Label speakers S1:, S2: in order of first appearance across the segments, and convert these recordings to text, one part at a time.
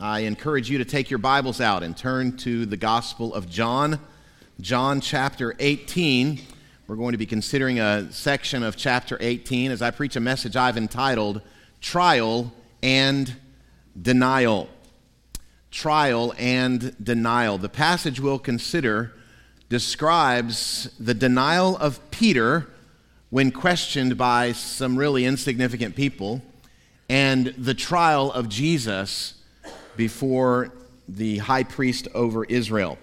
S1: I encourage you to take your Bibles out and turn to the Gospel of John, John chapter 18. We're going to be considering a section of chapter 18 as I preach a message I've entitled Trial and Denial. Trial and Denial. The passage we'll consider describes the denial of Peter when questioned by some really insignificant people and the trial of Jesus before the high priest over Israel.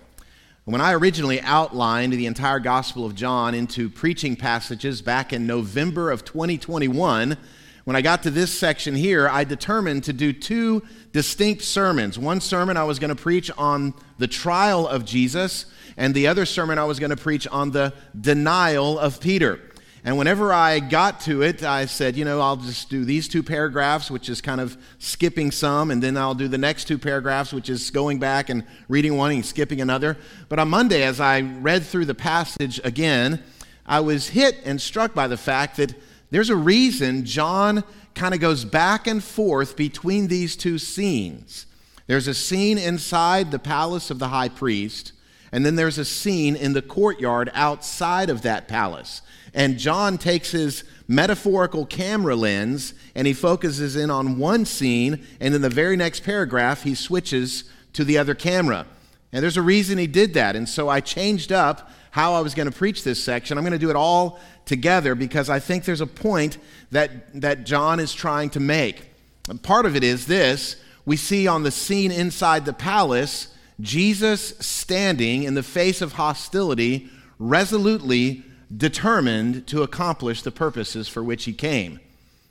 S1: When I originally outlined the entire Gospel of John into preaching passages back in November of 2021, when I got to this section here, I determined to do two distinct sermons. One sermon I was going to preach on the trial of Jesus, and the other sermon I was going to preach on the denial of Peter. And whenever I got to it, I said, you know, I'll just do these two paragraphs, which is kind of skipping some, and then I'll do the next two paragraphs, which is going back and reading one and skipping another. But on Monday, as I read through the passage again, I was hit and struck by the fact that there's a reason John kind of goes back and forth between these two scenes. There's a scene inside the palace of the high priest, and then there's a scene in the courtyard outside of that palace. And John takes his metaphorical camera lens and he focuses in on one scene, and in the very next paragraph, he switches to the other camera. And there's a reason he did that. And so I changed up how I was going to preach this section. I'm going to do it all together because I think there's a point that, that John is trying to make. And part of it is this we see on the scene inside the palace Jesus standing in the face of hostility, resolutely determined to accomplish the purposes for which he came.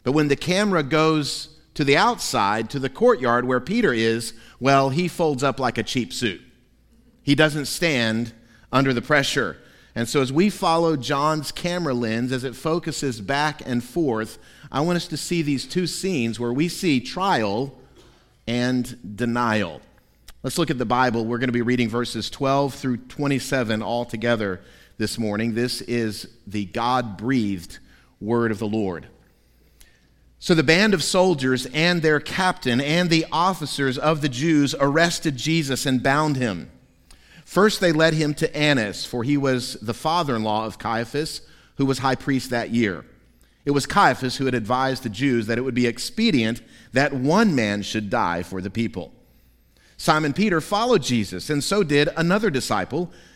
S1: But when the camera goes to the outside, to the courtyard where Peter is, well, he folds up like a cheap suit. He doesn't stand under the pressure. And so, as we follow John's camera lens as it focuses back and forth, I want us to see these two scenes where we see trial and denial. Let's look at the Bible. We're going to be reading verses 12 through 27 all together this morning. This is the God breathed word of the Lord. So the band of soldiers and their captain and the officers of the Jews arrested Jesus and bound him. First, they led him to Annas, for he was the father in law of Caiaphas, who was high priest that year. It was Caiaphas who had advised the Jews that it would be expedient that one man should die for the people. Simon Peter followed Jesus, and so did another disciple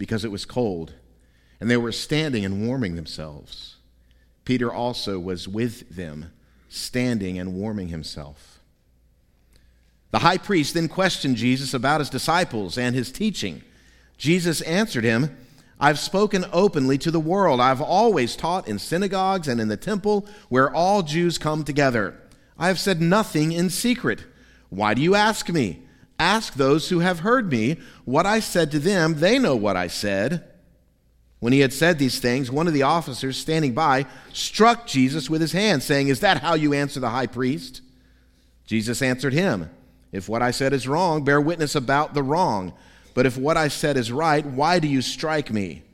S1: because it was cold, and they were standing and warming themselves. Peter also was with them, standing and warming himself. The high priest then questioned Jesus about his disciples and his teaching. Jesus answered him, I've spoken openly to the world. I've always taught in synagogues and in the temple where all Jews come together. I have said nothing in secret. Why do you ask me? Ask those who have heard me what I said to them. They know what I said. When he had said these things, one of the officers standing by struck Jesus with his hand, saying, Is that how you answer the high priest? Jesus answered him, If what I said is wrong, bear witness about the wrong. But if what I said is right, why do you strike me?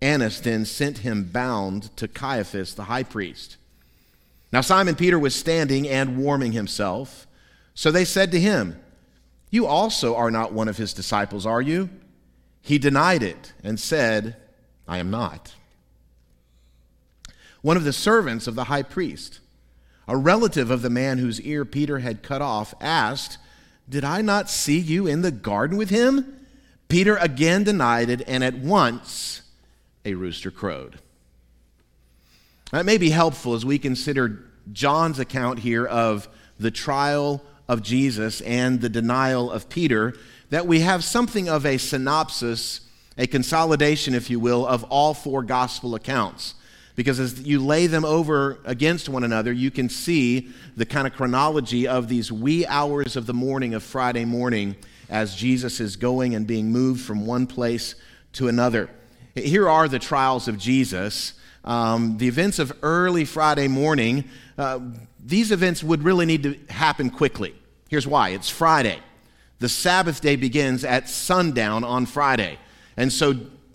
S1: Annas then sent him bound to Caiaphas, the high priest. Now Simon Peter was standing and warming himself. So they said to him, you also are not one of his disciples, are you? He denied it and said, I am not. One of the servants of the high priest, a relative of the man whose ear Peter had cut off, asked, Did I not see you in the garden with him? Peter again denied it, and at once a rooster crowed. That may be helpful as we consider John's account here of the trial of Jesus and the denial of Peter, that we have something of a synopsis, a consolidation, if you will, of all four gospel accounts. because as you lay them over against one another, you can see the kind of chronology of these wee hours of the morning of Friday morning as Jesus is going and being moved from one place to another. Here are the trials of Jesus. Um, the events of early Friday morning, uh, these events would really need to happen quickly. Here's why it's Friday. The Sabbath day begins at sundown on Friday. And so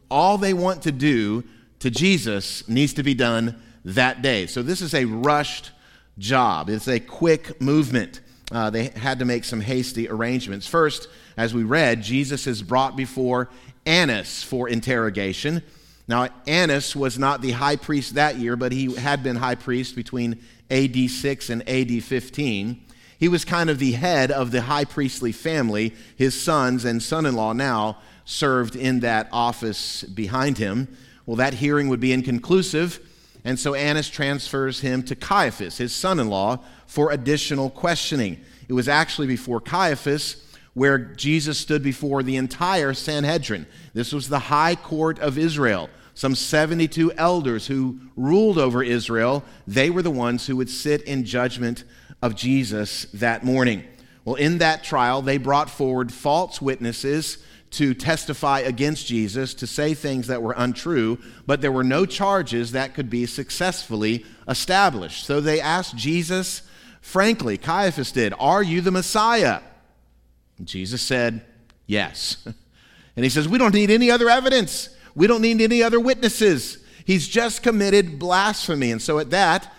S1: all they want to do to Jesus needs to be done that day. So this is a rushed job, it's a quick movement. Uh, they had to make some hasty arrangements. First, as we read, Jesus is brought before Annas for interrogation. Now, Annas was not the high priest that year, but he had been high priest between AD 6 and AD 15. He was kind of the head of the high priestly family. His sons and son in law now served in that office behind him. Well, that hearing would be inconclusive, and so Annas transfers him to Caiaphas, his son in law, for additional questioning. It was actually before Caiaphas where Jesus stood before the entire Sanhedrin. This was the high court of Israel. Some 72 elders who ruled over Israel, they were the ones who would sit in judgment of Jesus that morning. Well, in that trial, they brought forward false witnesses to testify against Jesus, to say things that were untrue, but there were no charges that could be successfully established. So they asked Jesus, frankly, Caiaphas did, Are you the Messiah? And Jesus said, Yes. And he says, We don't need any other evidence. We don't need any other witnesses. He's just committed blasphemy. And so at that,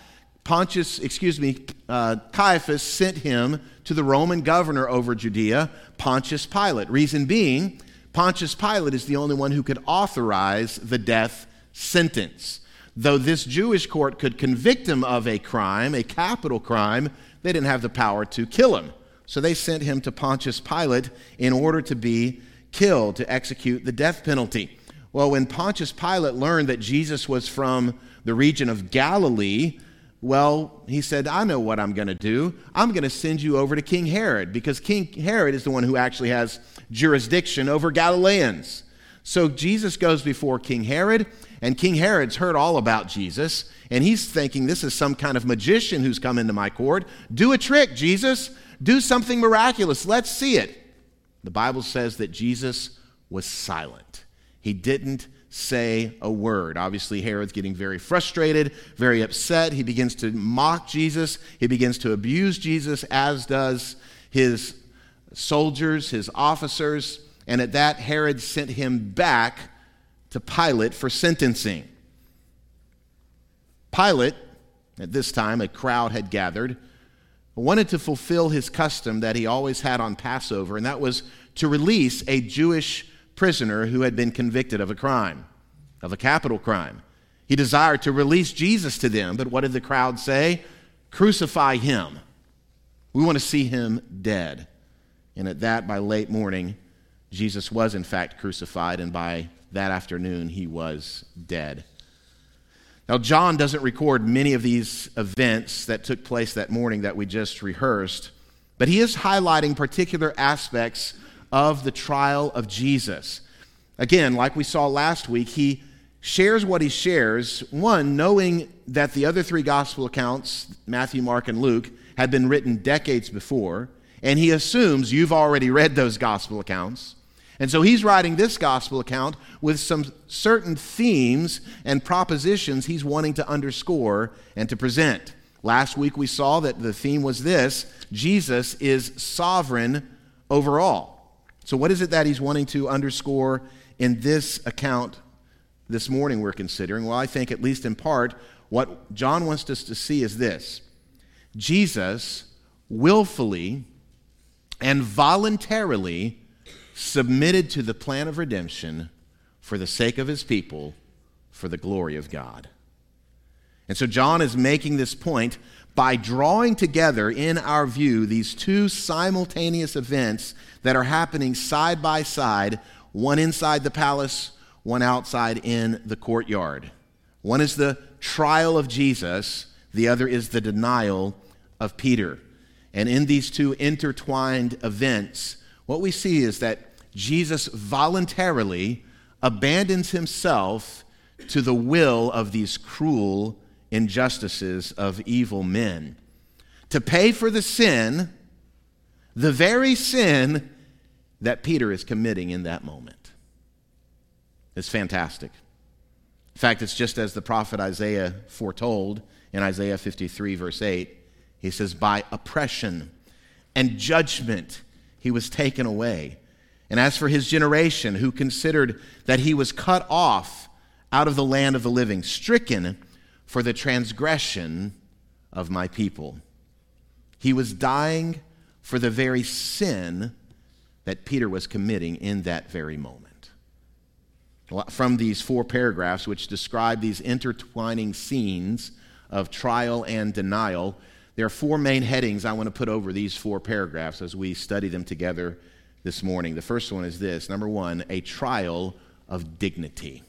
S1: Pontius, excuse me, uh, Caiaphas sent him to the Roman governor over Judea, Pontius Pilate. Reason being, Pontius Pilate is the only one who could authorize the death sentence. Though this Jewish court could convict him of a crime, a capital crime, they didn't have the power to kill him. So they sent him to Pontius Pilate in order to be killed, to execute the death penalty. Well, when Pontius Pilate learned that Jesus was from the region of Galilee, well, he said, I know what I'm going to do. I'm going to send you over to King Herod because King Herod is the one who actually has jurisdiction over Galileans. So Jesus goes before King Herod, and King Herod's heard all about Jesus, and he's thinking this is some kind of magician who's come into my court. Do a trick, Jesus. Do something miraculous. Let's see it. The Bible says that Jesus was silent. He didn't say a word. Obviously, Herod's getting very frustrated, very upset. He begins to mock Jesus, he begins to abuse Jesus, as does his soldiers, his officers. And at that, Herod sent him back to Pilate for sentencing. Pilate, at this time, a crowd had gathered, wanted to fulfill his custom that he always had on Passover, and that was to release a Jewish prisoner who had been convicted of a crime, of a capital crime. He desired to release Jesus to them, but what did the crowd say? Crucify him. We want to see him dead. And at that, by late morning, Jesus was in fact crucified, and by that afternoon, he was dead. Now, John doesn't record many of these events that took place that morning that we just rehearsed, but he is highlighting particular aspects of the trial of Jesus. Again, like we saw last week, he shares what he shares, one, knowing that the other three gospel accounts, Matthew, Mark, and Luke, had been written decades before, and he assumes you've already read those gospel accounts. And so he's writing this gospel account with some certain themes and propositions he's wanting to underscore and to present. Last week we saw that the theme was this Jesus is sovereign over all. So, what is it that he's wanting to underscore in this account this morning we're considering? Well, I think, at least in part, what John wants us to see is this Jesus willfully and voluntarily submitted to the plan of redemption for the sake of his people, for the glory of God. And so John is making this point by drawing together in our view these two simultaneous events that are happening side by side, one inside the palace, one outside in the courtyard. One is the trial of Jesus, the other is the denial of Peter. And in these two intertwined events, what we see is that Jesus voluntarily abandons himself to the will of these cruel injustices of evil men. To pay for the sin, the very sin that Peter is committing in that moment. It's fantastic. In fact, it's just as the prophet Isaiah foretold in Isaiah 53, verse 8. He says, By oppression and judgment he was taken away. And as for his generation, who considered that he was cut off out of the land of the living, stricken for the transgression of my people, he was dying for the very sin that Peter was committing in that very moment. From these four paragraphs, which describe these intertwining scenes of trial and denial, there are four main headings I want to put over these four paragraphs as we study them together this morning. The first one is this number one, a trial of dignity.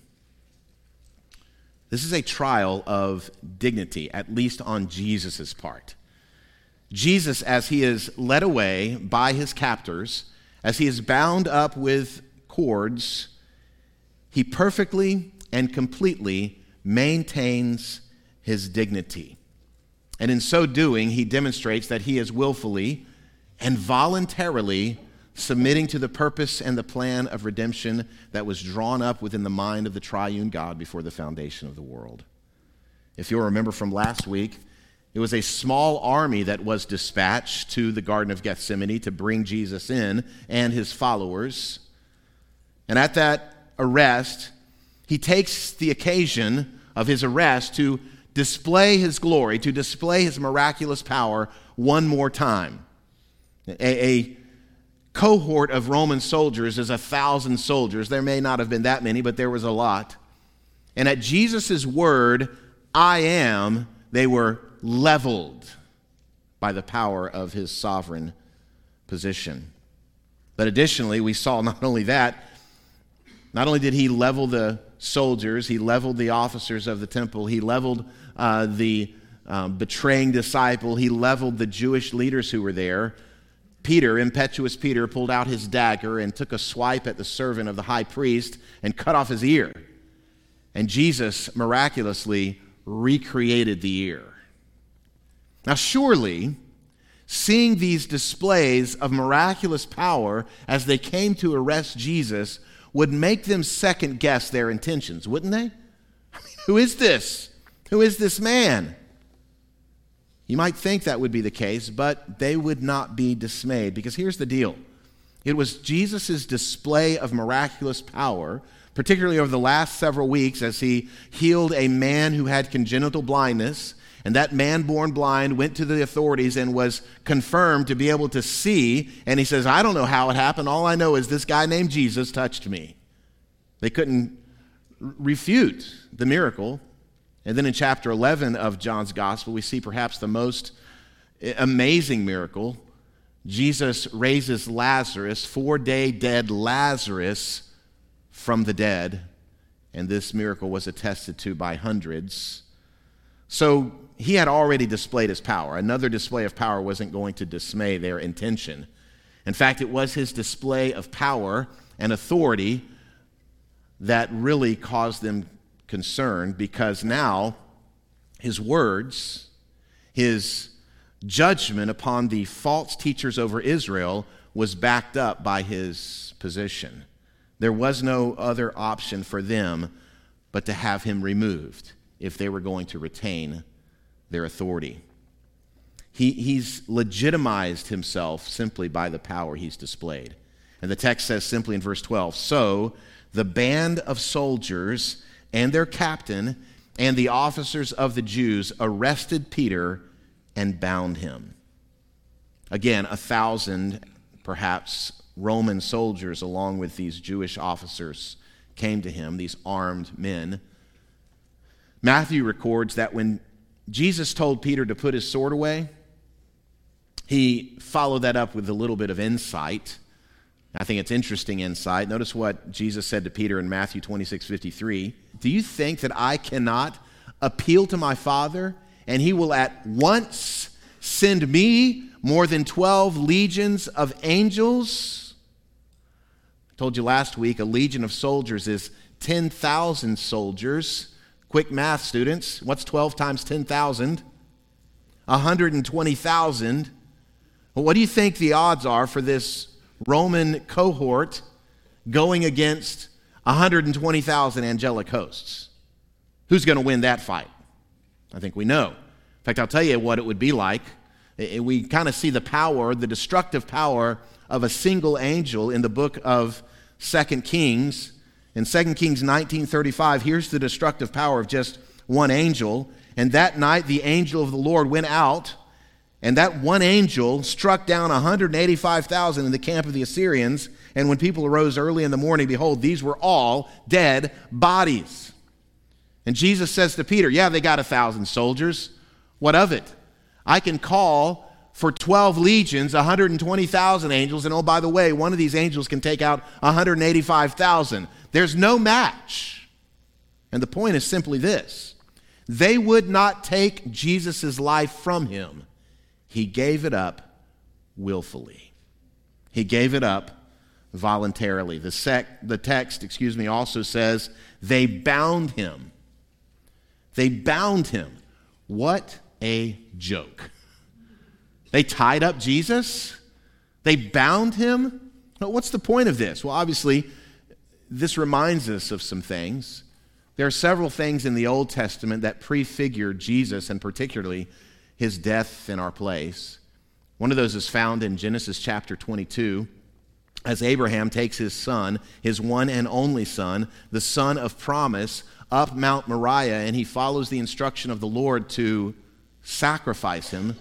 S1: This is a trial of dignity, at least on Jesus' part. Jesus, as he is led away by his captors, as he is bound up with cords, he perfectly and completely maintains his dignity. And in so doing, he demonstrates that he is willfully and voluntarily submitting to the purpose and the plan of redemption that was drawn up within the mind of the triune God before the foundation of the world. If you'll remember from last week, it was a small army that was dispatched to the Garden of Gethsemane to bring Jesus in and his followers. And at that arrest, he takes the occasion of his arrest to display his glory, to display his miraculous power one more time. A, a cohort of Roman soldiers is a thousand soldiers. There may not have been that many, but there was a lot. And at Jesus' word, I am, they were leveled by the power of his sovereign position. But additionally, we saw not only that, not only did he level the soldiers, he leveled the officers of the temple, he leveled uh, the um, betraying disciple, he leveled the Jewish leaders who were there. Peter, impetuous Peter, pulled out his dagger and took a swipe at the servant of the high priest and cut off his ear. And Jesus miraculously recreated the ear. Now, surely, seeing these displays of miraculous power as they came to arrest Jesus would make them second guess their intentions, wouldn't they? I mean, who is this? Who is this man? You might think that would be the case, but they would not be dismayed because here's the deal it was Jesus' display of miraculous power, particularly over the last several weeks as he healed a man who had congenital blindness and that man born blind went to the authorities and was confirmed to be able to see. And he says, I don't know how it happened. All I know is this guy named Jesus touched me. They couldn't refute the miracle. And then in chapter 11 of John's gospel, we see perhaps the most amazing miracle. Jesus raises Lazarus, four day dead Lazarus, from the dead. And this miracle was attested to by hundreds. So he had already displayed his power. Another display of power wasn't going to dismay their intention. In fact, it was his display of power and authority that really caused them concern because now his words, his judgment upon the false teachers over Israel was backed up by his position. There was no other option for them but to have him removed if they were going to retain their authority. He, he's legitimized himself simply by the power he's displayed. And the text says simply in verse 12 So the band of soldiers and their captain and the officers of the Jews arrested Peter and bound him. Again, a thousand, perhaps, Roman soldiers, along with these Jewish officers, came to him, these armed men. Matthew records that when Jesus told Peter to put his sword away, he followed that up with a little bit of insight. I think it's interesting insight. Notice what Jesus said to Peter in Matthew 26 53. Do you think that I cannot appeal to my Father and he will at once send me more than 12 legions of angels? I told you last week a legion of soldiers is 10,000 soldiers. Quick math, students. What's 12 times 10,000? 120,000. Well, what do you think the odds are for this Roman cohort going against 120,000 angelic hosts? Who's going to win that fight? I think we know. In fact, I'll tell you what it would be like. We kind of see the power, the destructive power of a single angel in the book of Second Kings. In 2 Kings 19:35, here's the destructive power of just one angel. And that night the angel of the Lord went out, and that one angel struck down 185,000 in the camp of the Assyrians. And when people arose early in the morning, behold, these were all dead bodies. And Jesus says to Peter, Yeah, they got a thousand soldiers. What of it? I can call for 12 legions, 120,000 angels, and oh, by the way, one of these angels can take out 185,000. There's no match. And the point is simply this they would not take Jesus' life from him, he gave it up willfully. He gave it up voluntarily. The, sec, the text, excuse me, also says they bound him. They bound him. What a joke. They tied up Jesus, they bound him. What's the point of this? Well, obviously, this reminds us of some things. There are several things in the Old Testament that prefigure Jesus and particularly his death in our place. One of those is found in Genesis chapter 22 as Abraham takes his son, his one and only son, the son of promise, up Mount Moriah, and he follows the instruction of the Lord to sacrifice him.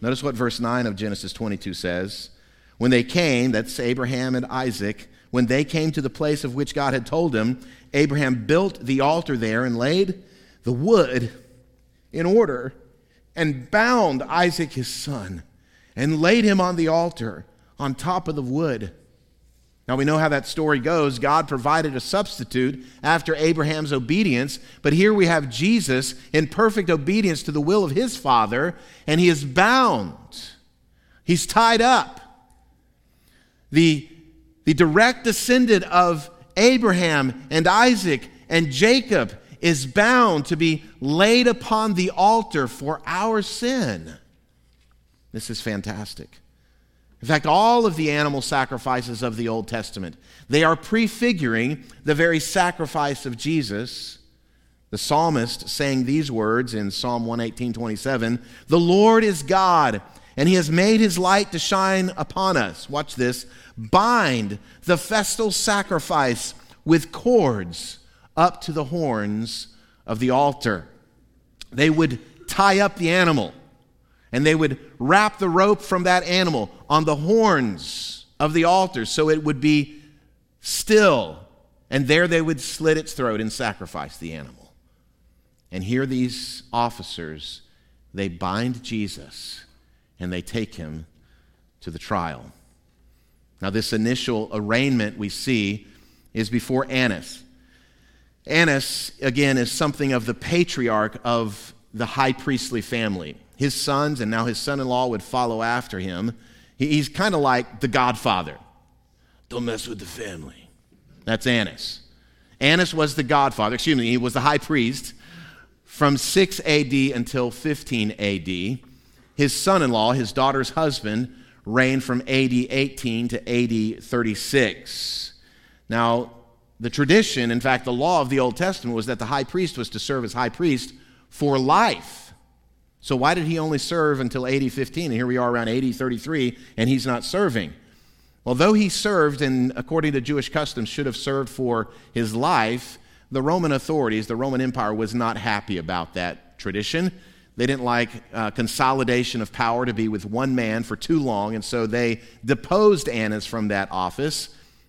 S1: Notice what verse 9 of Genesis 22 says. When they came, that's Abraham and Isaac, when they came to the place of which God had told him, Abraham built the altar there and laid the wood in order and bound Isaac his son and laid him on the altar on top of the wood. Now we know how that story goes. God provided a substitute after Abraham's obedience, but here we have Jesus in perfect obedience to the will of his Father, and he is bound. He's tied up. The, the direct descendant of Abraham and Isaac and Jacob is bound to be laid upon the altar for our sin. This is fantastic. In fact, all of the animal sacrifices of the Old Testament, they are prefiguring the very sacrifice of Jesus. The psalmist saying these words in Psalm 118, 27, The Lord is God, and he has made his light to shine upon us. Watch this. Bind the festal sacrifice with cords up to the horns of the altar. They would tie up the animal and they would wrap the rope from that animal on the horns of the altar so it would be still. And there they would slit its throat and sacrifice the animal. And here these officers, they bind Jesus and they take him to the trial. Now, this initial arraignment we see is before Annas. Annas, again, is something of the patriarch of the high priestly family his sons and now his son in law would follow after him. He's kind of like the godfather. Don't mess with the family. That's Annas. Annas was the godfather, excuse me, he was the high priest from 6 AD until 15 AD. His son in law, his daughter's husband, reigned from AD 18 to AD 36. Now, the tradition, in fact, the law of the Old Testament was that the high priest was to serve as high priest for life. So why did he only serve until AD 15? And here we are around AD 33, and he's not serving. Well, though he served, and according to Jewish customs, should have served for his life, the Roman authorities, the Roman Empire, was not happy about that tradition. They didn't like uh, consolidation of power to be with one man for too long, and so they deposed Annas from that office,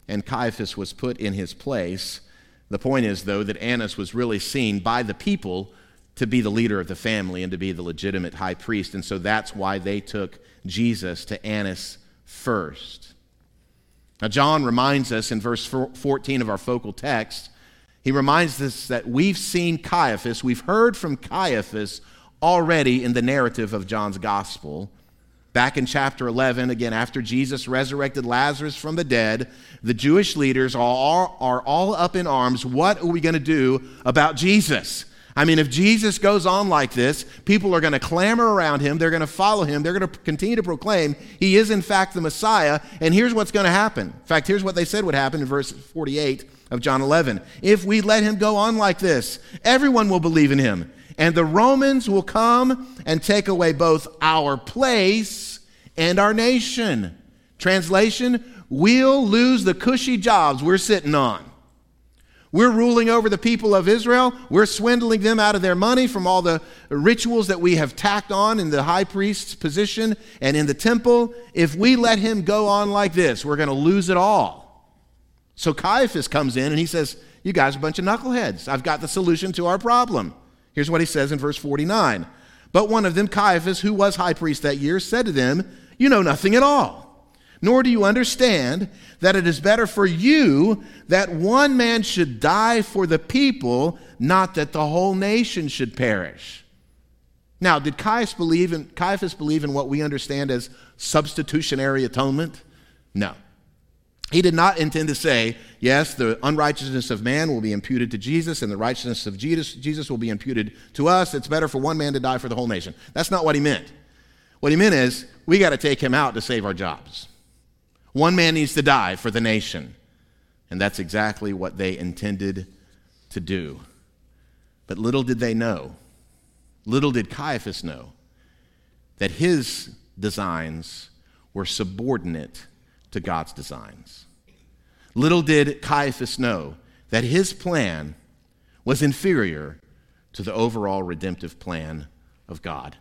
S1: and Caiaphas was put in his place. The point is, though, that Annas was really seen by the people to be the leader of the family and to be the legitimate high priest. And so that's why they took Jesus to Annas first. Now, John reminds us in verse 14 of our focal text, he reminds us that we've seen Caiaphas, we've heard from Caiaphas already in the narrative of John's gospel. Back in chapter 11, again, after Jesus resurrected Lazarus from the dead, the Jewish leaders are all, are all up in arms. What are we going to do about Jesus? I mean, if Jesus goes on like this, people are going to clamor around him. They're going to follow him. They're going to continue to proclaim he is, in fact, the Messiah. And here's what's going to happen. In fact, here's what they said would happen in verse 48 of John 11. If we let him go on like this, everyone will believe in him and the Romans will come and take away both our place and our nation. Translation, we'll lose the cushy jobs we're sitting on. We're ruling over the people of Israel. We're swindling them out of their money from all the rituals that we have tacked on in the high priest's position and in the temple. If we let him go on like this, we're going to lose it all. So Caiaphas comes in and he says, You guys are a bunch of knuckleheads. I've got the solution to our problem. Here's what he says in verse 49. But one of them, Caiaphas, who was high priest that year, said to them, You know nothing at all, nor do you understand that it is better for you that one man should die for the people, not that the whole nation should perish. Now, did Caiaphas believe in, Caiaphas believe in what we understand as substitutionary atonement? No. He did not intend to say, yes, the unrighteousness of man will be imputed to Jesus, and the righteousness of Jesus, Jesus will be imputed to us. It's better for one man to die for the whole nation. That's not what he meant. What he meant is, we got to take him out to save our jobs. One man needs to die for the nation. And that's exactly what they intended to do. But little did they know, little did Caiaphas know, that his designs were subordinate to God's designs. Little did Caiaphas know that his plan was inferior to the overall redemptive plan of God.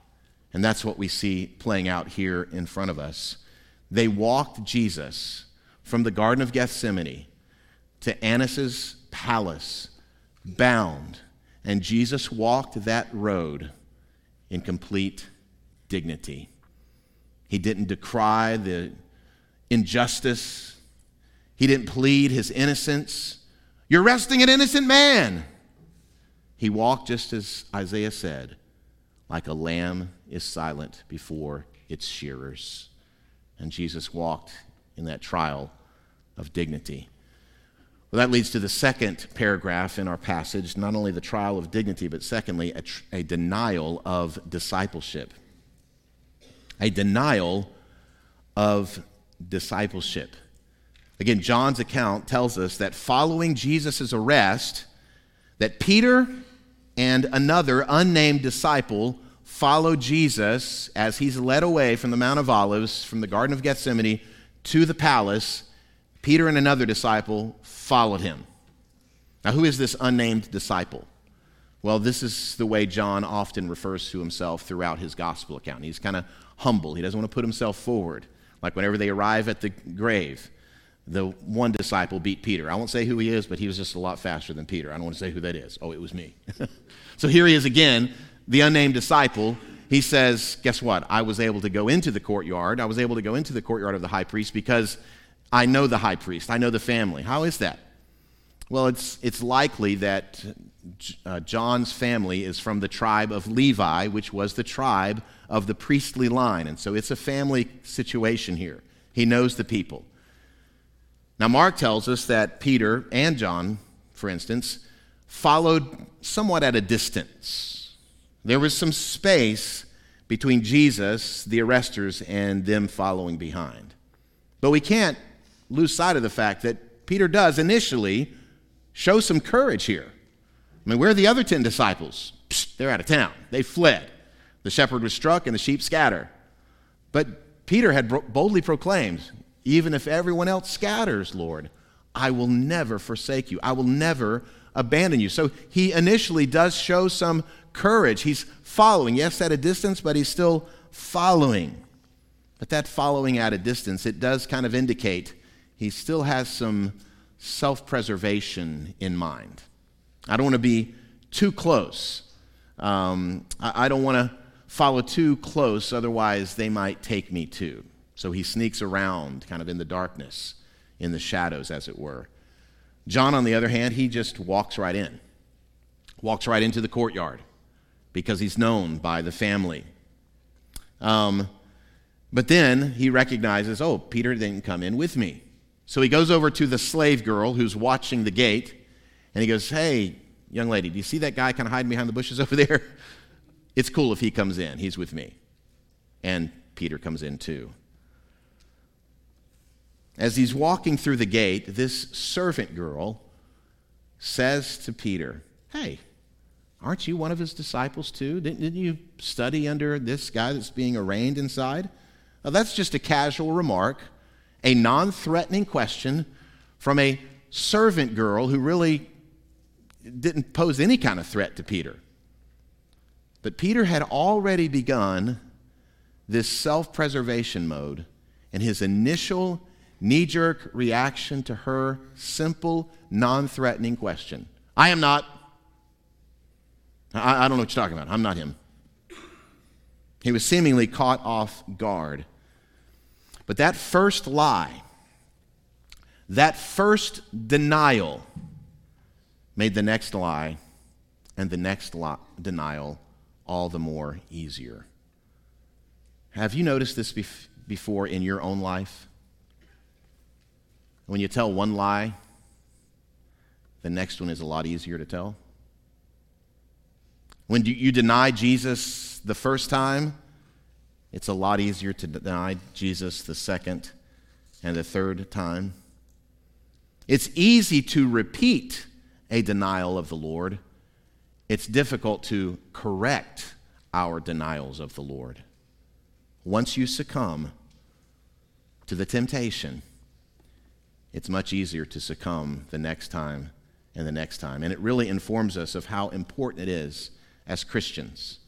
S1: And that's what we see playing out here in front of us. They walked Jesus from the Garden of Gethsemane to Annas's palace, bound, and Jesus walked that road in complete dignity. He didn't decry the injustice. He didn't plead his innocence. You're arresting an innocent man. He walked just as Isaiah said, like a lamb is silent before its shearers. And Jesus walked in that trial of dignity. Well, that leads to the second paragraph in our passage not only the trial of dignity, but secondly, a, tr- a denial of discipleship. A denial of discipleship. Again, John's account tells us that following Jesus' arrest, that Peter and another unnamed disciple followed Jesus as he's led away from the Mount of Olives, from the Garden of Gethsemane to the palace. Peter and another disciple followed him. Now, who is this unnamed disciple? Well, this is the way John often refers to himself throughout his gospel account. He's kind of humble, he doesn't want to put himself forward. Like whenever they arrive at the grave, the one disciple beat Peter. I won't say who he is, but he was just a lot faster than Peter. I don't want to say who that is. Oh, it was me. so here he is again, the unnamed disciple. He says, Guess what? I was able to go into the courtyard. I was able to go into the courtyard of the high priest because I know the high priest. I know the family. How is that? Well, it's, it's likely that uh, John's family is from the tribe of Levi, which was the tribe of the priestly line. And so it's a family situation here. He knows the people. Now, Mark tells us that Peter and John, for instance, followed somewhat at a distance. There was some space between Jesus, the arresters, and them following behind. But we can't lose sight of the fact that Peter does initially show some courage here. I mean, where are the other 10 disciples? They're out of town. They fled. The shepherd was struck and the sheep scatter. But Peter had boldly proclaimed, Even if everyone else scatters, Lord, I will never forsake you. I will never abandon you. So he initially does show some courage. He's following, yes, at a distance, but he's still following. But that following at a distance, it does kind of indicate he still has some self preservation in mind. I don't want to be too close. Um, I, I don't want to follow too close, otherwise, they might take me too. So he sneaks around kind of in the darkness, in the shadows, as it were. John, on the other hand, he just walks right in, walks right into the courtyard because he's known by the family. Um, But then he recognizes, oh, Peter didn't come in with me. So he goes over to the slave girl who's watching the gate and he goes, Hey, young lady, do you see that guy kind of hiding behind the bushes over there? It's cool if he comes in, he's with me. And Peter comes in too. As he's walking through the gate, this servant girl says to Peter, Hey, aren't you one of his disciples too? Didn't, didn't you study under this guy that's being arraigned inside? Now, that's just a casual remark, a non threatening question from a servant girl who really didn't pose any kind of threat to Peter. But Peter had already begun this self preservation mode, and his initial knee jerk reaction to her simple, non threatening question I am not. I, I, don't know what you're talking about. I'm not him. He was seemingly caught off guard. But that first lie, that first denial, made the next lie and the next denial all the more easier. Have you noticed this bef- before in your own life? When you tell one lie, the next one is a lot easier to tell. When you deny Jesus the first time, it's a lot easier to deny Jesus the second and the third time. It's easy to repeat a denial of the Lord, it's difficult to correct our denials of the Lord. Once you succumb to the temptation, it's much easier to succumb the next time and the next time. And it really informs us of how important it is as Christians.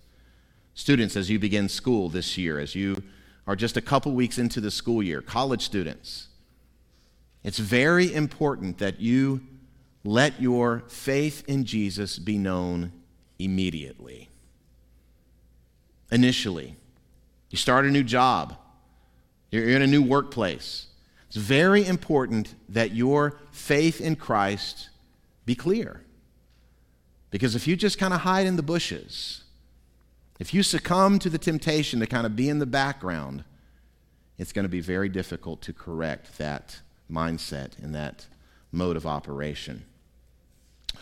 S1: Students, as you begin school this year, as you are just a couple weeks into the school year, college students, it's very important that you let your faith in Jesus be known immediately. Initially, you start a new job, you're in a new workplace. It's very important that your faith in Christ be clear. Because if you just kind of hide in the bushes, if you succumb to the temptation to kind of be in the background, it's going to be very difficult to correct that mindset and that mode of operation.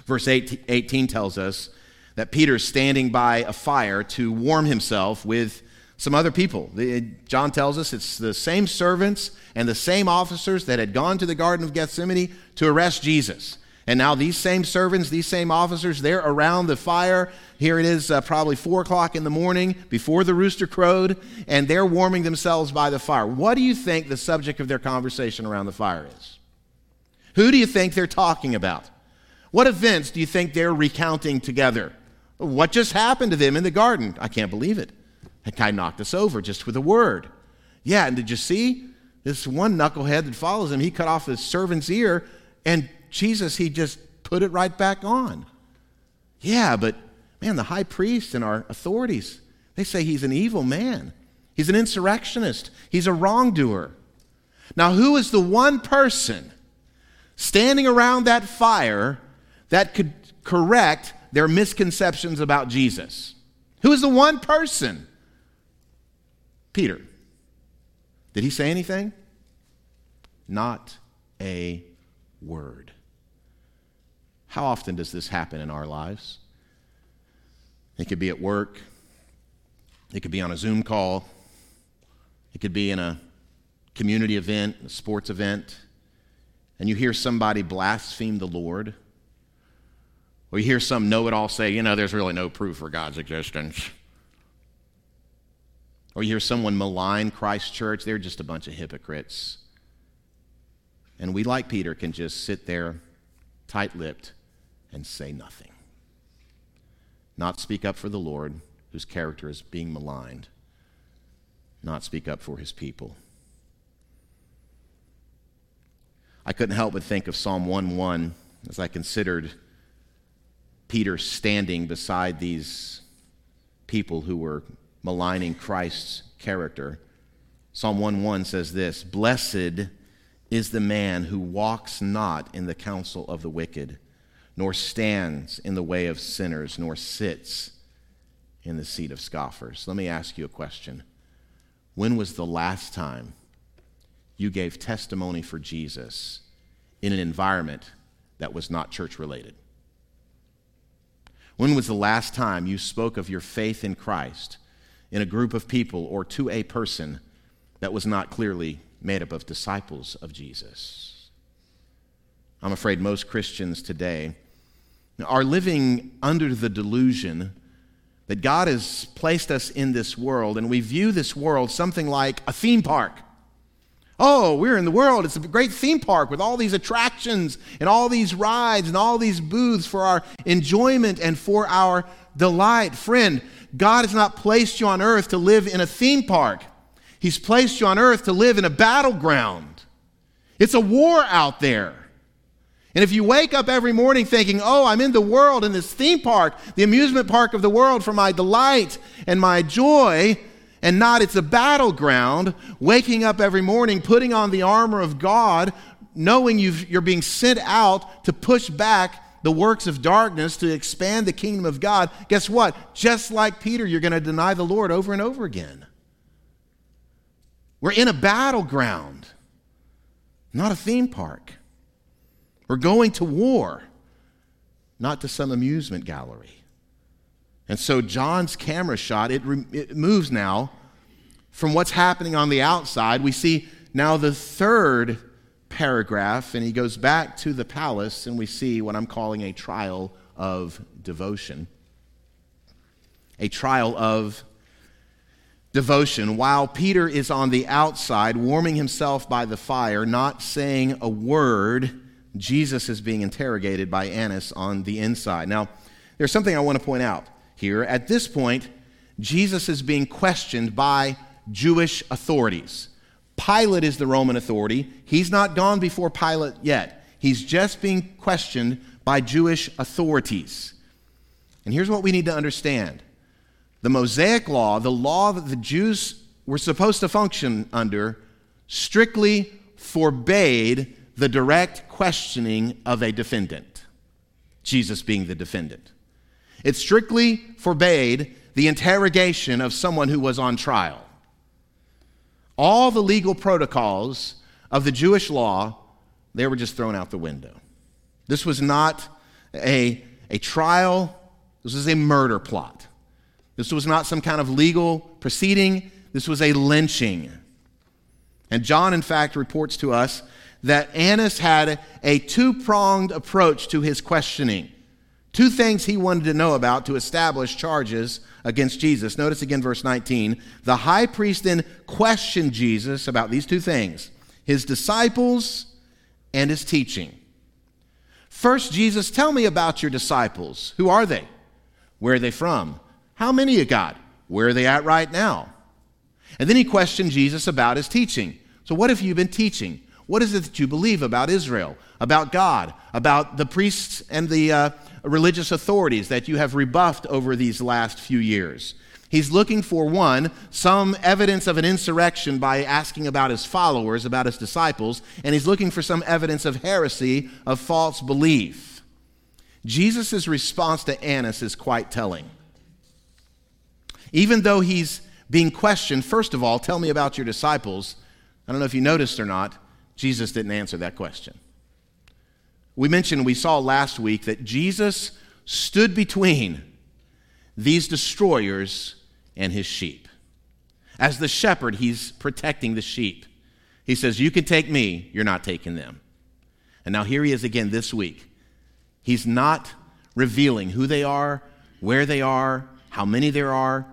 S1: Verse 18 tells us that Peter's standing by a fire to warm himself with some other people. John tells us it's the same servants and the same officers that had gone to the Garden of Gethsemane to arrest Jesus. And now these same servants, these same officers, they're around the fire. Here it is, uh, probably four o'clock in the morning before the rooster crowed, and they're warming themselves by the fire. What do you think the subject of their conversation around the fire is? Who do you think they're talking about? What events do you think they're recounting together? What just happened to them in the garden? I can't believe it. That guy knocked us over just with a word. Yeah, and did you see? This one knucklehead that follows him, he cut off his servant's ear, and Jesus, he just put it right back on. Yeah, but man, the high priest and our authorities, they say he's an evil man. He's an insurrectionist. He's a wrongdoer. Now, who is the one person standing around that fire that could correct their misconceptions about Jesus? Who is the one person? Peter. Did he say anything? Not a word. How often does this happen in our lives? It could be at work, it could be on a Zoom call, it could be in a community event, a sports event, and you hear somebody blaspheme the Lord or you hear some know it all say, you know, there's really no proof for God's existence. Or you hear someone malign Christ Church, they're just a bunch of hypocrites. And we, like Peter, can just sit there tight lipped and say nothing. Not speak up for the Lord, whose character is being maligned. Not speak up for his people. I couldn't help but think of Psalm 1 1 as I considered Peter standing beside these people who were maligning Christ's character. Psalm 1:1 says this, "Blessed is the man who walks not in the counsel of the wicked, nor stands in the way of sinners, nor sits in the seat of scoffers." Let me ask you a question. When was the last time you gave testimony for Jesus in an environment that was not church related? When was the last time you spoke of your faith in Christ in a group of people or to a person that was not clearly made up of disciples of Jesus? I'm afraid most Christians today are living under the delusion that God has placed us in this world, and we view this world something like a theme park. Oh, we're in the world. It's a great theme park with all these attractions and all these rides and all these booths for our enjoyment and for our delight. Friend, God has not placed you on earth to live in a theme park, He's placed you on earth to live in a battleground. It's a war out there. And if you wake up every morning thinking, oh, I'm in the world, in this theme park, the amusement park of the world for my delight and my joy, and not it's a battleground, waking up every morning, putting on the armor of God, knowing you are being sent out to push back the works of darkness to expand the kingdom of God, guess what? Just like Peter, you're going to deny the Lord over and over again. We're in a battleground, not a theme park. We're going to war, not to some amusement gallery. And so John's camera shot, it, re- it moves now from what's happening on the outside. We see now the third paragraph, and he goes back to the palace, and we see what I'm calling a trial of devotion. A trial of devotion. While Peter is on the outside, warming himself by the fire, not saying a word, Jesus is being interrogated by Annas on the inside. Now, there's something I want to point out here. At this point, Jesus is being questioned by Jewish authorities. Pilate is the Roman authority. He's not gone before Pilate yet. He's just being questioned by Jewish authorities. And here's what we need to understand the Mosaic law, the law that the Jews were supposed to function under, strictly forbade the direct questioning of a defendant, Jesus being the defendant. It strictly forbade the interrogation of someone who was on trial. All the legal protocols of the Jewish law, they were just thrown out the window. This was not a, a trial, this was a murder plot. This was not some kind of legal proceeding, this was a lynching. And John, in fact, reports to us that Annas had a two pronged approach to his questioning. Two things he wanted to know about to establish charges against Jesus. Notice again verse 19. The high priest then questioned Jesus about these two things his disciples and his teaching. First, Jesus, tell me about your disciples. Who are they? Where are they from? How many you got? Where are they at right now? And then he questioned Jesus about his teaching. So, what have you been teaching? What is it that you believe about Israel, about God, about the priests and the uh, religious authorities that you have rebuffed over these last few years? He's looking for one, some evidence of an insurrection by asking about his followers, about his disciples, and he's looking for some evidence of heresy, of false belief. Jesus' response to Annas is quite telling. Even though he's being questioned, first of all, tell me about your disciples. I don't know if you noticed or not, Jesus didn't answer that question. We mentioned, we saw last week that Jesus stood between these destroyers and his sheep. As the shepherd, he's protecting the sheep. He says, You can take me, you're not taking them. And now here he is again this week. He's not revealing who they are, where they are, how many there are.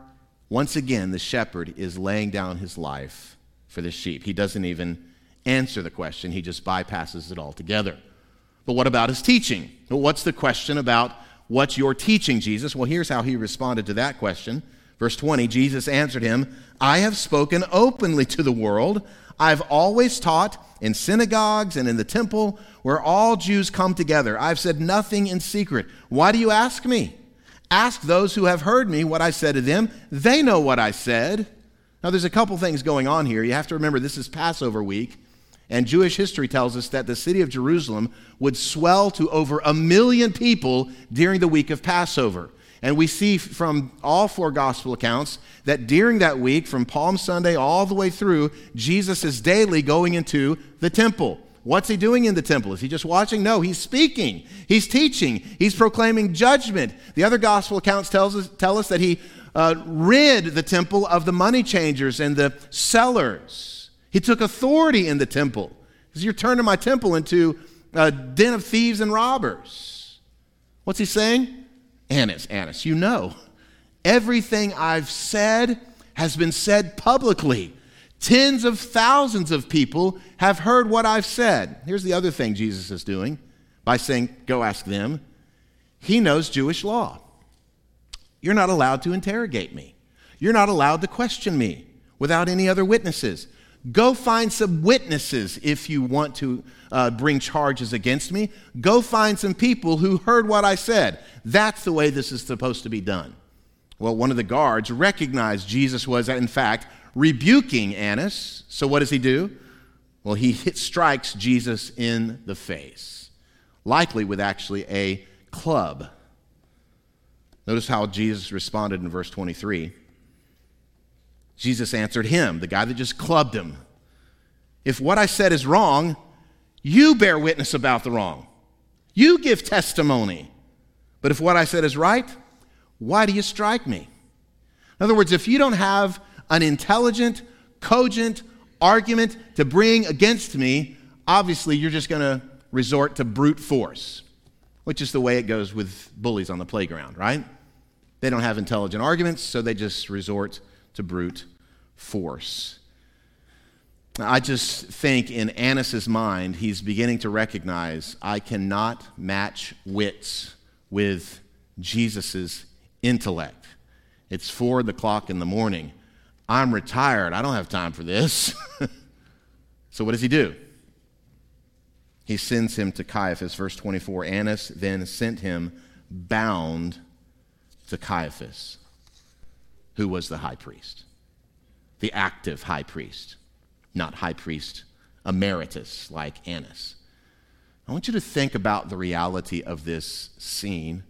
S1: Once again, the shepherd is laying down his life for the sheep. He doesn't even answer the question, he just bypasses it altogether. But what about his teaching? Well, what's the question about what's your teaching, Jesus? Well, here's how he responded to that question. Verse 20 Jesus answered him, I have spoken openly to the world. I've always taught in synagogues and in the temple where all Jews come together. I've said nothing in secret. Why do you ask me? Ask those who have heard me what I said to them. They know what I said. Now, there's a couple things going on here. You have to remember this is Passover week. And Jewish history tells us that the city of Jerusalem would swell to over a million people during the week of Passover. And we see from all four gospel accounts that during that week, from Palm Sunday all the way through, Jesus is daily going into the temple. What's he doing in the temple? Is he just watching? No, he's speaking. He's teaching. He's proclaiming judgment. The other gospel accounts tells us, tell us that he uh, rid the temple of the money changers and the sellers. He took authority in the temple. Says, You're turning my temple into a den of thieves and robbers. What's he saying? Annas, Annas, you know, everything I've said has been said publicly. Tens of thousands of people have heard what I've said. Here's the other thing Jesus is doing by saying, Go ask them. He knows Jewish law. You're not allowed to interrogate me, you're not allowed to question me without any other witnesses. Go find some witnesses if you want to uh, bring charges against me. Go find some people who heard what I said. That's the way this is supposed to be done. Well, one of the guards recognized Jesus was, in fact, rebuking Annas. So what does he do? Well, he hit, strikes Jesus in the face, likely with actually a club. Notice how Jesus responded in verse 23. Jesus answered him, the guy that just clubbed him. If what I said is wrong, you bear witness about the wrong. You give testimony. But if what I said is right, why do you strike me? In other words, if you don't have an intelligent, cogent argument to bring against me, obviously you're just going to resort to brute force, which is the way it goes with bullies on the playground, right? They don't have intelligent arguments, so they just resort to brute force. I just think in Annas' mind, he's beginning to recognize I cannot match wits with Jesus' intellect. It's four o'clock in the morning. I'm retired. I don't have time for this. so, what does he do? He sends him to Caiaphas, verse 24. Annas then sent him bound to Caiaphas, who was the high priest, the active high priest, not high priest emeritus like Annas. I want you to think about the reality of this scene.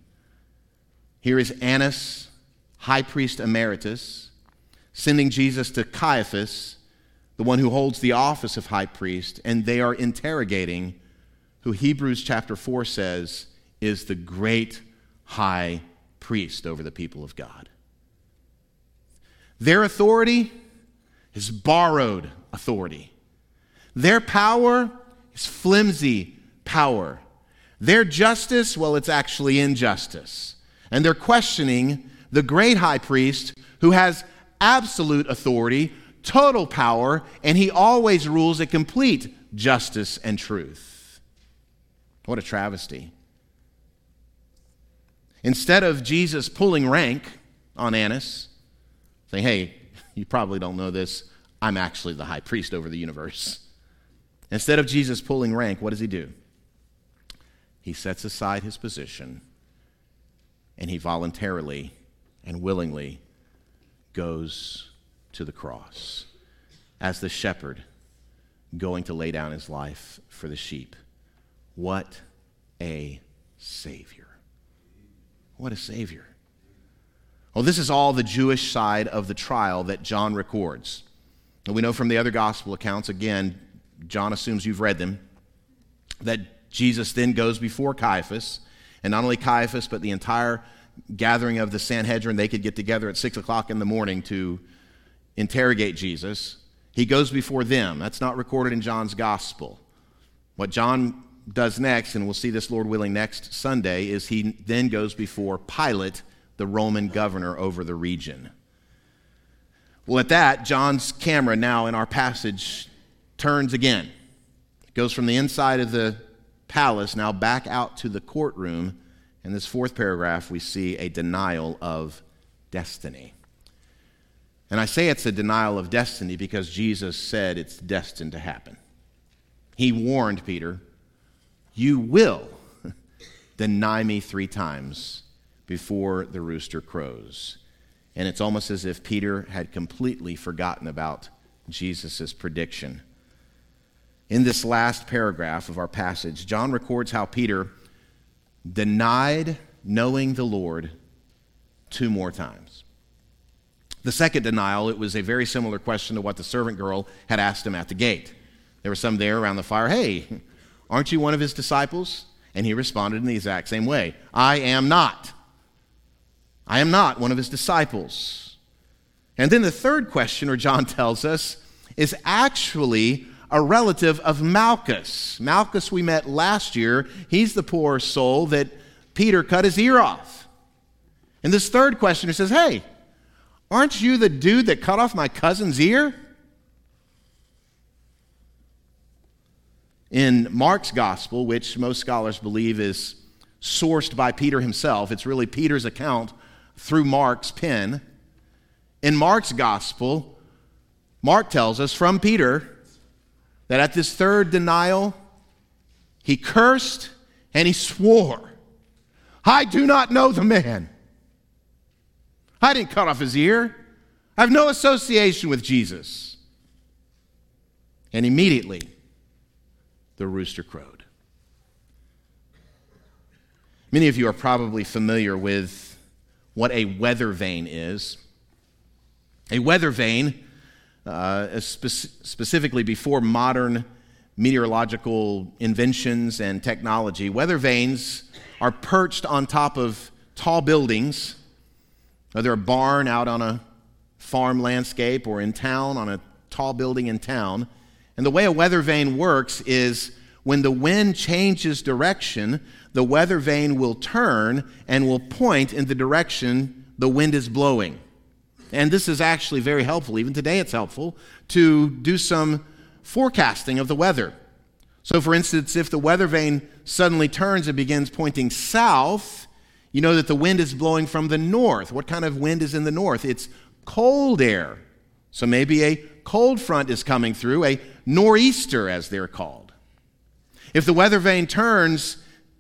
S1: Here is Annas, high priest emeritus, sending Jesus to Caiaphas, the one who holds the office of high priest, and they are interrogating who Hebrews chapter 4 says is the great high priest over the people of God. Their authority is borrowed authority. Their power is flimsy power. Their justice, well, it's actually injustice. And they're questioning the great high priest who has absolute authority, total power, and he always rules a complete justice and truth. What a travesty. Instead of Jesus pulling rank on Annas, saying, hey, you probably don't know this, I'm actually the high priest over the universe. Instead of Jesus pulling rank, what does he do? He sets aside his position and he voluntarily and willingly goes to the cross as the shepherd going to lay down his life for the sheep. What a Savior! What a Savior. Well, this is all the Jewish side of the trial that John records. And we know from the other gospel accounts, again, John assumes you've read them, that Jesus then goes before Caiaphas, and not only Caiaphas, but the entire gathering of the Sanhedrin, they could get together at 6 o'clock in the morning to interrogate Jesus. He goes before them. That's not recorded in John's gospel. What John does next, and we'll see this, Lord willing, next Sunday, is he then goes before Pilate, the Roman governor over the region. Well, at that, John's camera now in our passage turns again. It goes from the inside of the palace now back out to the courtroom in this fourth paragraph, we see a denial of destiny. And I say it's a denial of destiny because Jesus said it's destined to happen. He warned Peter, You will deny me three times before the rooster crows. And it's almost as if Peter had completely forgotten about Jesus' prediction. In this last paragraph of our passage, John records how Peter denied knowing the Lord two more times. The second denial, it was a very similar question to what the servant girl had asked him at the gate. There were some there around the fire. Hey, aren't you one of his disciples? And he responded in the exact same way I am not. I am not one of his disciples. And then the third questioner, John tells us, is actually a relative of Malchus. Malchus, we met last year. He's the poor soul that Peter cut his ear off. And this third questioner says, Hey, aren't you the dude that cut off my cousin's ear? In Mark's gospel, which most scholars believe is sourced by Peter himself, it's really Peter's account through Mark's pen. In Mark's gospel, Mark tells us from Peter that at this third denial, he cursed and he swore, I do not know the man. I didn't cut off his ear. I have no association with Jesus. And immediately, the rooster crowed. Many of you are probably familiar with what a weather vane is. A weather vane, uh, spe- specifically before modern meteorological inventions and technology, weather vanes are perched on top of tall buildings, whether a barn out on a farm landscape or in town on a tall building in town. And the way a weather vane works is when the wind changes direction, the weather vane will turn and will point in the direction the wind is blowing. And this is actually very helpful. Even today, it's helpful to do some forecasting of the weather. So, for instance, if the weather vane suddenly turns and begins pointing south, you know that the wind is blowing from the north. What kind of wind is in the north? It's cold air. So maybe a cold front is coming through, a nor'easter, as they're called. If the weather vane turns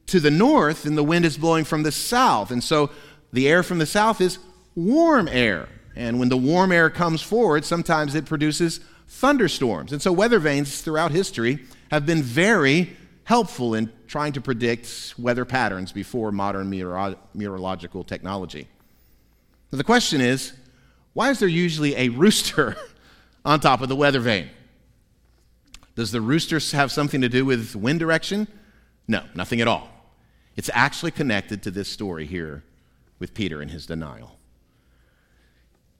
S1: to the north, then the wind is blowing from the south. And so the air from the south is warm air. And when the warm air comes forward, sometimes it produces thunderstorms. And so weather vanes throughout history have been very helpful in trying to predict weather patterns before modern meteoro- meteorological technology. Now, the question is why is there usually a rooster on top of the weather vane? Does the rooster have something to do with wind direction? No, nothing at all. It's actually connected to this story here with Peter and his denial.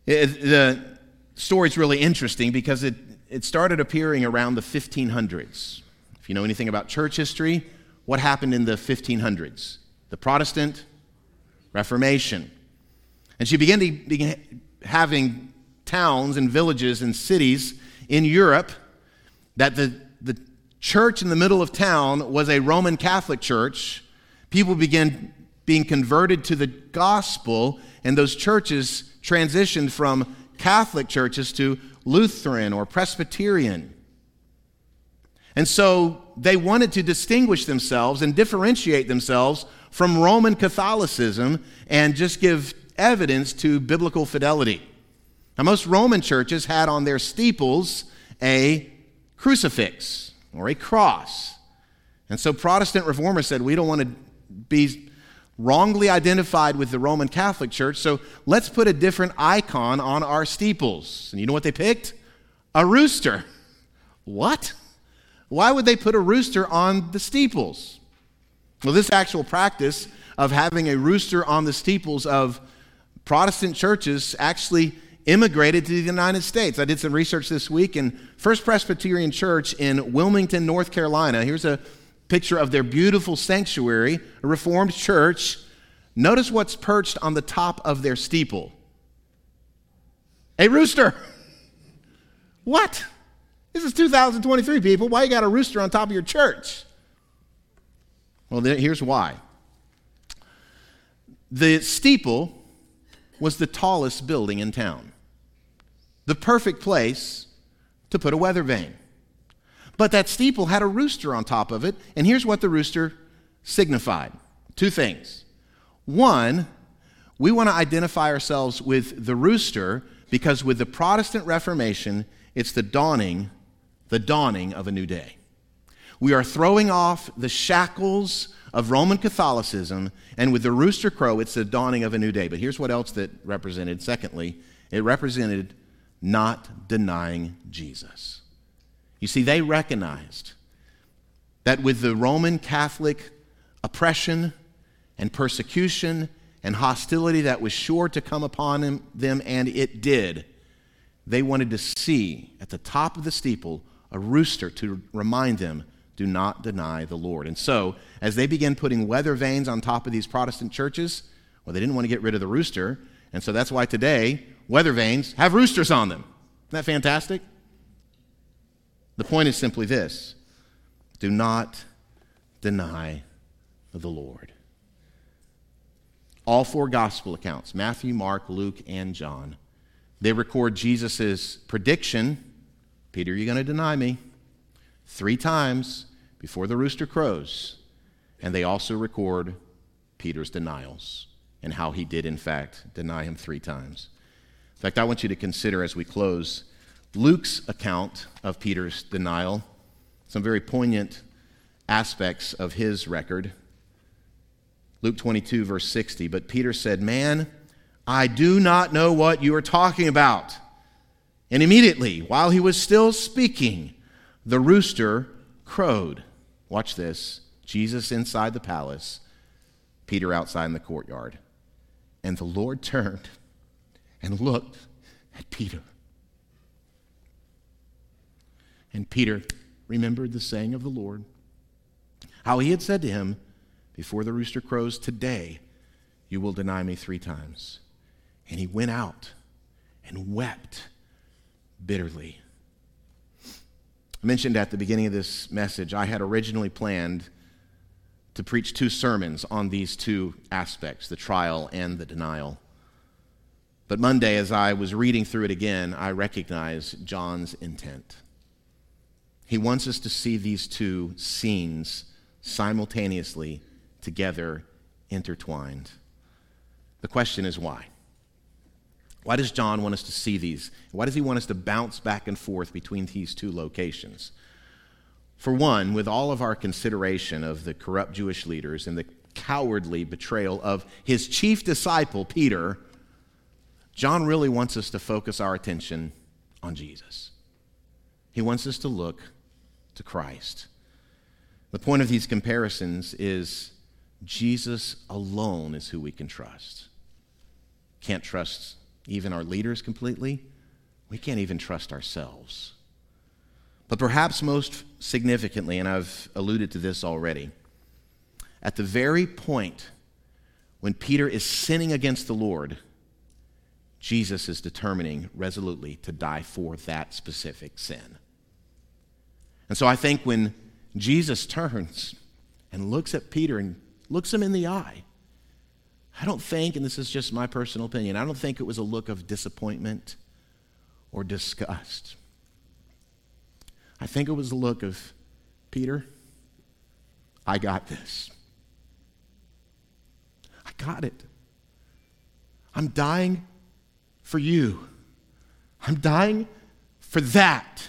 S1: It, the story's really interesting because it, it started appearing around the 1500s. If you know anything about church history, what happened in the 1500s? The Protestant Reformation. And she began to begin having towns and villages and cities in Europe that the, the church in the middle of town was a Roman Catholic church. People began being converted to the gospel, and those churches transitioned from Catholic churches to Lutheran or Presbyterian. And so they wanted to distinguish themselves and differentiate themselves from Roman Catholicism and just give evidence to biblical fidelity. Now, most Roman churches had on their steeples a crucifix or a cross. And so Protestant reformers said, we don't want to be wrongly identified with the Roman Catholic Church, so let's put a different icon on our steeples. And you know what they picked? A rooster. What? Why would they put a rooster on the steeples? Well, this actual practice of having a rooster on the steeples of Protestant churches actually immigrated to the United States. I did some research this week, and First Presbyterian Church in Wilmington, North Carolina. Here's a picture of their beautiful sanctuary, a Reformed church. Notice what's perched on the top of their steeple a rooster. What? This is 2023, people. Why you got a rooster on top of your church? Well, here's why. The steeple was the tallest building in town, the perfect place to put a weather vane. But that steeple had a rooster on top of it, and here's what the rooster signified two things. One, we want to identify ourselves with the rooster because with the Protestant Reformation, it's the dawning, the dawning of a new day. We are throwing off the shackles of Roman Catholicism, and with the rooster crow, it's the dawning of a new day. But here's what else that represented. Secondly, it represented not denying Jesus. You see, they recognized that with the Roman Catholic oppression and persecution and hostility that was sure to come upon them, and it did, they wanted to see at the top of the steeple a rooster to remind them do not deny the Lord. And so, as they began putting weather vanes on top of these Protestant churches, well, they didn't want to get rid of the rooster. And so that's why today, weather vanes have roosters on them. Isn't that fantastic? The point is simply this do not deny the Lord. All four gospel accounts Matthew, Mark, Luke, and John they record Jesus' prediction Peter, you're going to deny me three times before the rooster crows. And they also record Peter's denials and how he did, in fact, deny him three times. In fact, I want you to consider as we close Luke's account of Peter's denial, some very poignant aspects of his record. Luke 22, verse 60. But Peter said, Man, I do not know what you are talking about. And immediately, while he was still speaking, the rooster crowed. Watch this Jesus inside the palace, Peter outside in the courtyard. And the Lord turned and looked at Peter. And Peter remembered the saying of the Lord, how he had said to him, Before the rooster crows today, you will deny me three times. And he went out and wept bitterly. I mentioned at the beginning of this message, I had originally planned to preach two sermons on these two aspects the trial and the denial. But Monday, as I was reading through it again, I recognized John's intent. He wants us to see these two scenes simultaneously, together, intertwined. The question is why? Why does John want us to see these? Why does he want us to bounce back and forth between these two locations? For one, with all of our consideration of the corrupt Jewish leaders and the cowardly betrayal of his chief disciple, Peter, John really wants us to focus our attention on Jesus. He wants us to look to Christ. The point of these comparisons is Jesus alone is who we can trust. Can't trust even our leaders completely, we can't even trust ourselves. But perhaps most significantly, and I've alluded to this already, at the very point when Peter is sinning against the Lord, Jesus is determining resolutely to die for that specific sin. And so I think when Jesus turns and looks at Peter and looks him in the eye, I don't think, and this is just my personal opinion, I don't think it was a look of disappointment or disgust. I think it was a look of, Peter, I got this. I got it. I'm dying for you. I'm dying for that.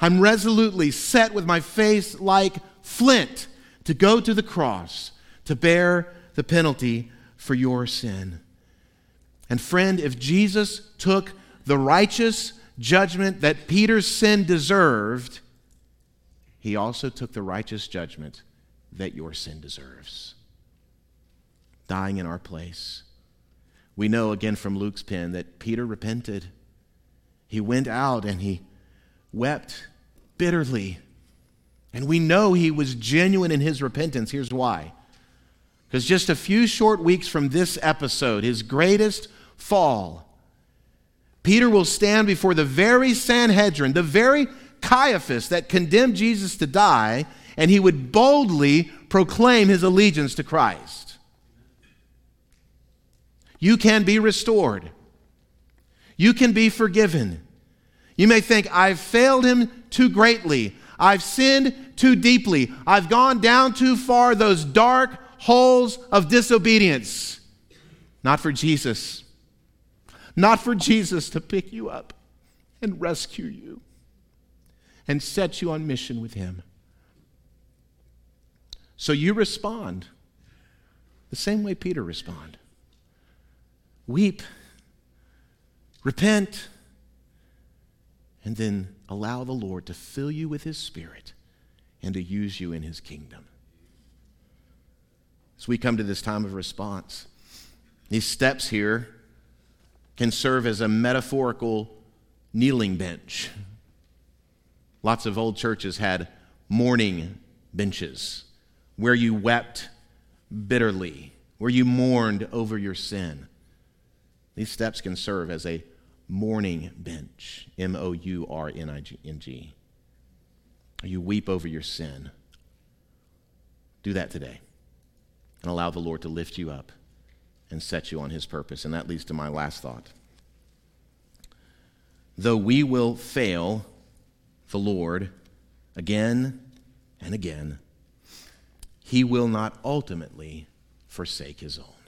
S1: I'm resolutely set with my face like flint to go to the cross to bear the penalty for your sin. And friend, if Jesus took the righteous judgment that Peter's sin deserved, he also took the righteous judgment that your sin deserves, dying in our place. We know again from Luke's pen that Peter repented. He went out and he wept bitterly. And we know he was genuine in his repentance. Here's why because just a few short weeks from this episode, his greatest fall, Peter will stand before the very Sanhedrin, the very Caiaphas that condemned Jesus to die, and he would boldly proclaim his allegiance to Christ. You can be restored. You can be forgiven. You may think, I've failed him too greatly. I've sinned too deeply. I've gone down too far those dark, holes of disobedience. Not for Jesus. Not for Jesus to pick you up and rescue you and set you on mission with Him. So you respond the same way Peter responded weep, repent, and then allow the Lord to fill you with His Spirit and to use you in His kingdom. As we come to this time of response, these steps here can serve as a metaphorical kneeling bench. Lots of old churches had mourning benches where you wept bitterly, where you mourned over your sin. These steps can serve as a mourning bench M O U R N I N G. You weep over your sin. Do that today and allow the Lord to lift you up and set you on his purpose. And that leads to my last thought. Though we will fail the Lord again and again, he will not ultimately forsake his own.